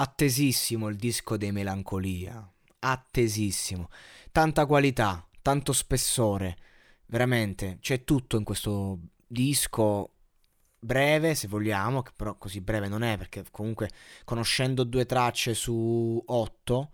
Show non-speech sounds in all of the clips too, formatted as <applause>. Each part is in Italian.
Attesissimo il disco dei Melancolia. Attesissimo. Tanta qualità, tanto spessore. Veramente, c'è tutto in questo disco breve se vogliamo, che però così breve non è perché comunque conoscendo due tracce su otto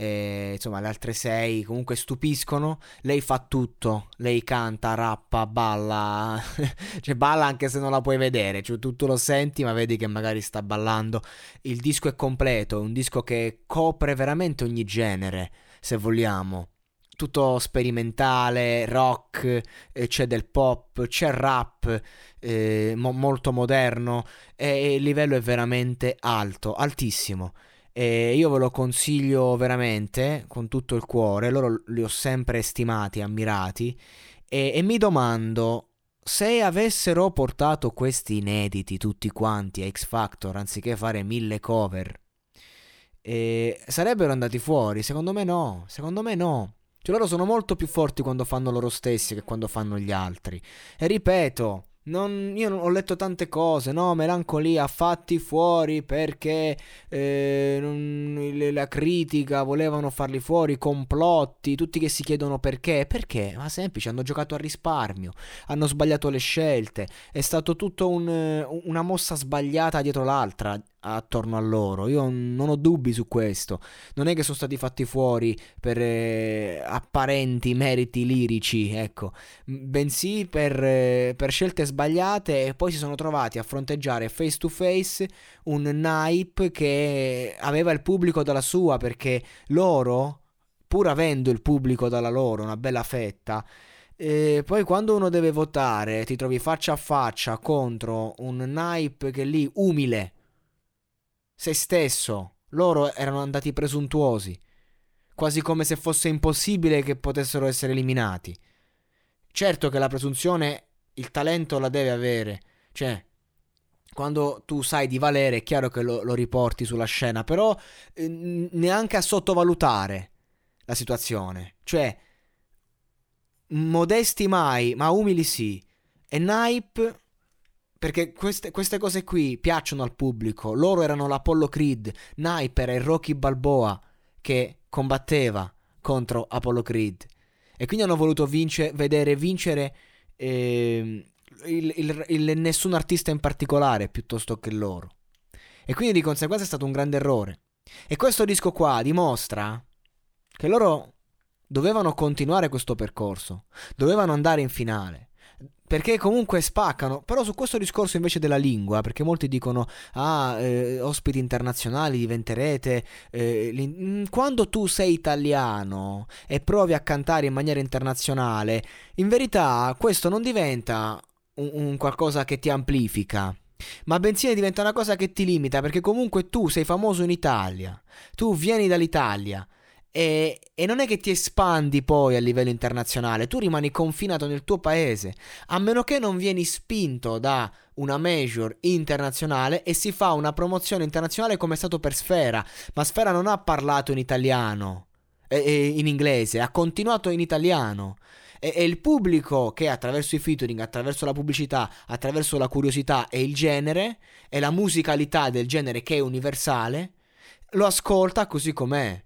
e, insomma, le altre sei comunque stupiscono. Lei fa tutto. Lei canta, rappa, balla. <laughs> cioè, balla anche se non la puoi vedere. Cioè, tu, lo senti, ma vedi che magari sta ballando. Il disco è completo. È un disco che copre veramente ogni genere, se vogliamo. Tutto sperimentale, rock, eh, c'è del pop, c'è rap eh, mo- molto moderno e il livello è veramente alto, altissimo. E io ve lo consiglio veramente con tutto il cuore, loro li ho sempre stimati, ammirati e, e mi domando se avessero portato questi inediti tutti quanti a X Factor anziché fare mille cover, eh, sarebbero andati fuori? Secondo me no, secondo me no. Cioè loro sono molto più forti quando fanno loro stessi che quando fanno gli altri. E ripeto, non, io ho letto tante cose, no? Melancolia fatti fuori perché eh, non, la critica volevano farli fuori, complotti, tutti che si chiedono perché. Perché? Ma semplice, hanno giocato a risparmio, hanno sbagliato le scelte, è stato tutto un, una mossa sbagliata dietro l'altra attorno a loro. Io non ho dubbi su questo. Non è che sono stati fatti fuori per eh, apparenti meriti lirici, ecco, bensì per, eh, per, scelte sbagliate e poi si sono trovati a fronteggiare face to face un Nipe che aveva il pubblico dalla sua perché loro, pur avendo il pubblico dalla loro, una bella fetta, e poi quando uno deve votare ti trovi faccia a faccia contro un Nipe che lì umile se stesso. Loro erano andati presuntuosi, quasi come se fosse impossibile che potessero essere eliminati. Certo che la presunzione il talento la deve avere, cioè quando tu sai di valere è chiaro che lo, lo riporti sulla scena, però eh, neanche a sottovalutare la situazione, cioè modesti mai, ma umili sì. E Nipe perché queste, queste, cose qui piacciono al pubblico. Loro erano l'Apollo Creed, Sniper e Rocky Balboa che combatteva contro Apollo Creed. E quindi hanno voluto vince, vedere vincere eh, il, il, il, nessun artista in particolare piuttosto che loro. E quindi di conseguenza è stato un grande errore. E questo disco qua dimostra che loro dovevano continuare questo percorso, dovevano andare in finale perché comunque spaccano. Però su questo discorso invece della lingua, perché molti dicono, ah, eh, ospiti internazionali diventerete. Eh, mm, quando tu sei italiano e provi a cantare in maniera internazionale, in verità questo non diventa un, un qualcosa che ti amplifica. Ma bensì diventa una cosa che ti limita perché comunque tu sei famoso in Italia, tu vieni dall'Italia, e, e, non è che ti espandi poi a livello internazionale, tu rimani confinato nel tuo paese, a meno che non vieni spinto da una major internazionale e si fa una promozione internazionale come è stato per Sfera, ma Sfera non ha parlato in italiano, eh, in inglese, ha continuato in italiano. E, e il pubblico che attraverso i featuring, attraverso la pubblicità, attraverso la curiosità e il genere, e la musicalità del genere che è universale, lo ascolta così com'è.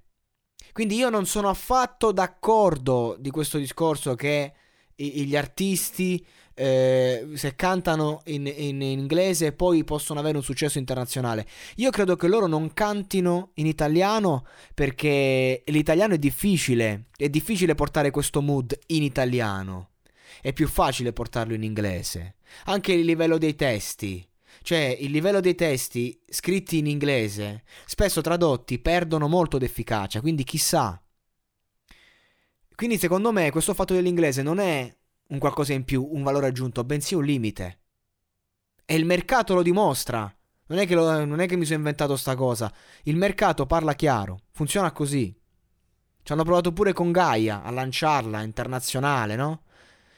Quindi io non sono affatto d'accordo di questo discorso che gli artisti eh, se cantano in, in, inglese poi possono avere un successo internazionale. Io credo che loro non cantino in italiano perché l'italiano è difficile, è difficile portare questo mood in italiano. È più facile portarlo in inglese. Anche il livello dei testi. Cioè, il livello dei testi scritti in inglese, spesso tradotti, perdono molto d'efficacia, quindi chissà. Quindi secondo me questo fatto dell'inglese non è un qualcosa in più, un valore aggiunto, bensì un limite. E il mercato lo dimostra. Non è, che lo, non è che mi sono inventato sta cosa. Il mercato parla chiaro. Funziona così. Ci hanno provato pure con Gaia a lanciarla internazionale, no?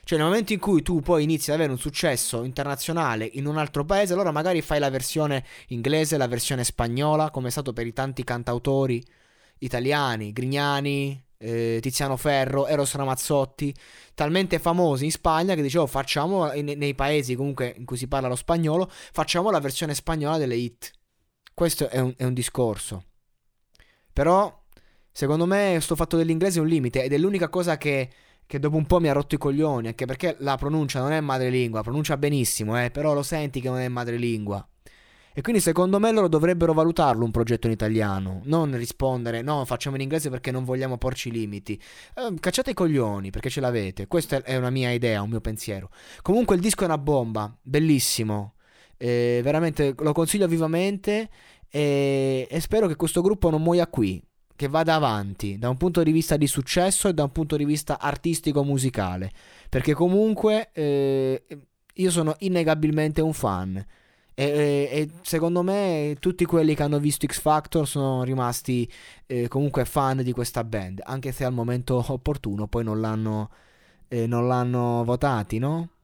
Cioè, nel momento in cui tu poi inizi ad avere un successo internazionale in un altro paese, allora magari fai la versione inglese, la versione spagnola, come è stato per i tanti cantautori italiani, Grignani, eh, Tiziano Ferro, Eros Ramazzotti, talmente famosi in Spagna che dicevo facciamo nei, nei paesi comunque in cui si parla lo spagnolo, facciamo la versione spagnola delle hit. Questo è un, è un discorso. Però, secondo me, questo fatto dell'inglese è un limite ed è l'unica cosa che che dopo un po' mi ha rotto i coglioni, anche perché la pronuncia non è madrelingua, pronuncia benissimo, eh, però lo senti che non è madrelingua. E quindi secondo me loro dovrebbero valutarlo un progetto in italiano, non rispondere no, facciamo in inglese perché non vogliamo porci limiti. Eh, cacciate i coglioni perché ce l'avete, questa è una mia idea, un mio pensiero. Comunque il disco è una bomba, bellissimo, eh, veramente lo consiglio vivamente e, e spero che questo gruppo non muoia qui che vada avanti da un punto di vista di successo e da un punto di vista artistico-musicale. Perché comunque eh, io sono innegabilmente un fan. E, e, e, secondo me tutti quelli che hanno visto X Factor sono rimasti eh, comunque fan di questa band, anche se al momento opportuno poi non l'hanno, eh, non l'hanno votati, no?